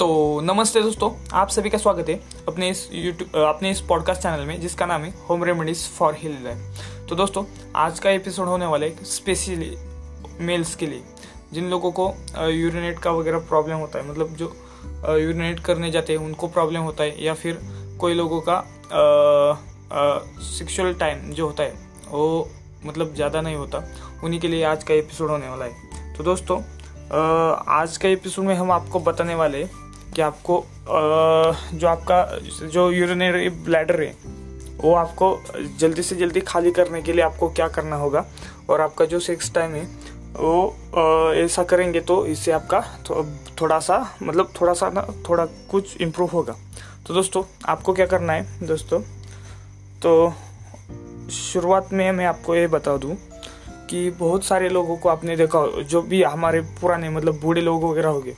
तो नमस्ते दोस्तों, आप सभी का स्वागत है अपने इस यूट्यूब अपने इस पॉडकास्ट चैनल में, जिसका नाम है home remedies for heal life तो दोस्तों, आज का एपिसोड होने वाला है स्पेशली मेल्स के लिए, जिन लोगों को यूरिनेट का वगैरह प्रॉब्लम होता है मतलब जो यूरिनेट करने जाते हैं, उनको प्रॉब्लम होता है, या फिर कोई लोगों का सेक्सुअल टाइम जो होता है, वो मतलब ज़्यादा नहीं होता, उन्हीं के लिए आज का एपिसोड होने वाला है। तो दोस्तों आज के एपिसोड में हम आपको बताने वाले कि आपको जो आपका जो यूरिनरी ब्लैडर है वो आपको जल्दी से जल्दी खाली करने के लिए आपको क्या करना होगा और आपका जो सेक्स टाइम है वो ऐसा करेंगे तो इससे आपका थो, थोड़ा सा मतलब थोड़ा सा ना थोड़ा कुछ इम्प्रूव होगा। तो दोस्तों आपको क्या करना है दोस्तों? तो शुरुआत में मैं आपको ये बता दूँ कि बहुत सारे लोगों को आपने देखा जो भी हमारे पुराने मतलब बूढ़े लोग वगैरह हो गए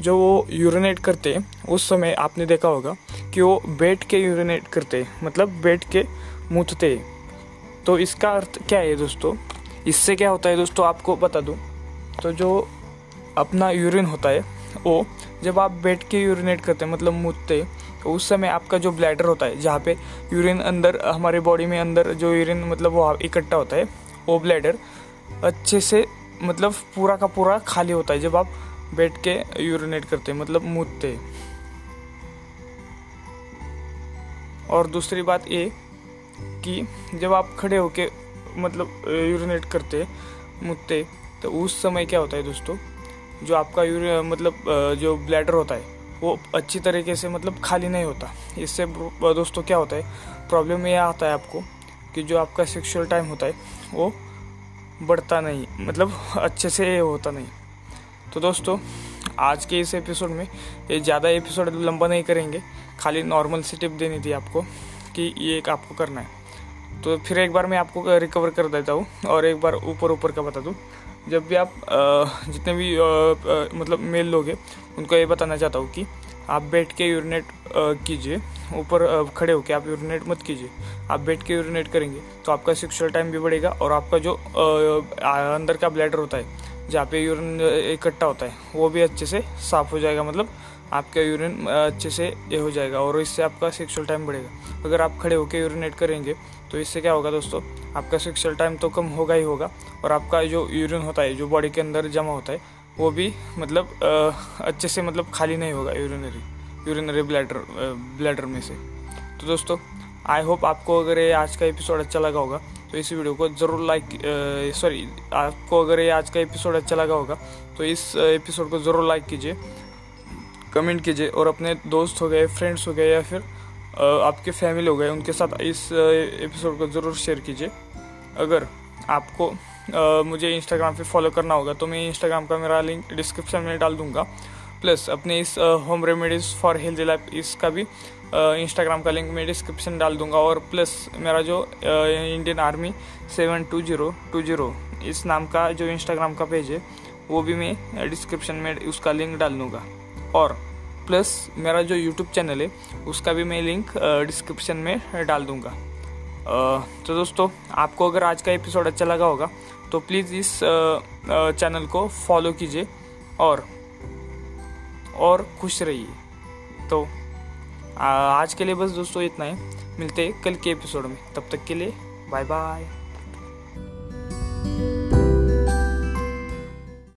जो वो यूरिनेट करते, उस समय आपने देखा होगा कि वो बैठ के यूरिनेट करते मतलब बैठ के मूतते। तो इसका अर्थ क्या है दोस्तों? इससे क्या होता है दोस्तों? आपको बता दूँ। तो जो अपना यूरिन होता है, वो जब आप बैठ के यूरिनेट करते मतलब मूतते तो उस समय आपका जो ब्लैडर होता है, जहाँ पे यूरिन अंदर, हमारे बॉडी में अंदर जो यूरिन मतलब वो इकट्ठा होता है, वो ब्लैडर अच्छे से मतलब पूरा का पूरा खाली होता है। जब आप बैठ के यूरिनेट करते मतलब मूतते और दूसरी बात ये कि जब आप खड़े होके मतलब यूरिनेट करते मुतते तो उस समय क्या होता है दोस्तों, जो आपका यूर मतलब जो ब्लैडर होता है, वो अच्छी तरीके से मतलब खाली नहीं होता। इससे दोस्तों क्या होता है प्रॉब्लम यह आता है आपको कि जो आपका सेक्सुअल टाइम होता है, वो बढ़ता नहीं मतलब अच्छे से होता नहीं। तो दोस्तों, आज के इस एपिसोड में ये ज़्यादा एपिसोड लंबा नहीं करेंगे। खाली नॉर्मल सी टिप देनी थी आपको कि ये एक आपको करना है। तो फिर एक बार मैं आपको रिकवर कर देता हूँ और एक बार ऊपर ऊपर का बता दूँ। जब भी आप जितने भी मतलब मेल लोग हैं उनको ये बताना चाहता हूँ कि आप बैठ के यूरिनेट कीजिए। ऊपर खड़े होकर आप यूरिनेट मत कीजिए। आप बैठ के यूरिनेट करेंगे तो आपका सेक्सुअल टाइम भी बढ़ेगा और आपका जो अंदर का ब्लैडर होता है जहाँ पे यूरिन इकट्ठा होता है, वो भी अच्छे से साफ़ हो जाएगा मतलब आपका यूरिन अच्छे से ये हो जाएगा और इससे आपका सेक्सुअल टाइम बढ़ेगा। अगर आप खड़े होकर यूरिनेट करेंगे तो इससे क्या होगा दोस्तों, आपका सेक्सुअल टाइम तो कम होगा ही होगा और आपका जो यूरिन होता है, जो बॉडी के अंदर जमा होता है, वो भी मतलब अच्छे से मतलब खाली नहीं होगा यूरिनरी यूरिनरी ब्लैडर ब्लैडर में से। तो दोस्तों आई होप आपको अगर ये आज का एपिसोड अच्छा लगा होगा तो इस वीडियो को ज़रूर लाइक सॉरी आपको अगर ये आज का एपिसोड अच्छा लगा होगा तो इस एपिसोड को ज़रूर लाइक कीजिए कमेंट कीजिए, और अपने दोस्त हो गए फ्रेंड्स हो गए, या फिर आपके फैमिली हो गए, उनके साथ इस एपिसोड को ज़रूर शेयर कीजिए। अगर आपको मुझे इंस्टाग्राम पे फॉलो करना होगा तो मैं इंस्टाग्राम का मेरा लिंक डिस्क्रिप्शन में डाल दूँगा। प्लस अपने इस home remedies for health life इसका भी इंस्टाग्राम का लिंक मैं डिस्क्रिप्शन डाल दूँगा और प्लस मेरा जो Indian army seven two zero two zero इस नाम का जो इंस्टाग्राम का पेज है, वो भी मैं डिस्क्रिप्शन में उसका लिंक डाल दूँगा। और प्लस मेरा जो यूट्यूब चैनल है, उसका भी मैं लिंक डिस्क्रिप्शन में डाल दूँगा। तो दोस्तों, आपको अगर आज का एपिसोड अच्छा लगा होगा तो प्लीज़ इस चैनल को फॉलो कीजिए और और खुश रहिए। तो आज के लिए बस दोस्तों इतना ही। मिलते हैं कल के एपिसोड में। तब तक के लिए बाय बाय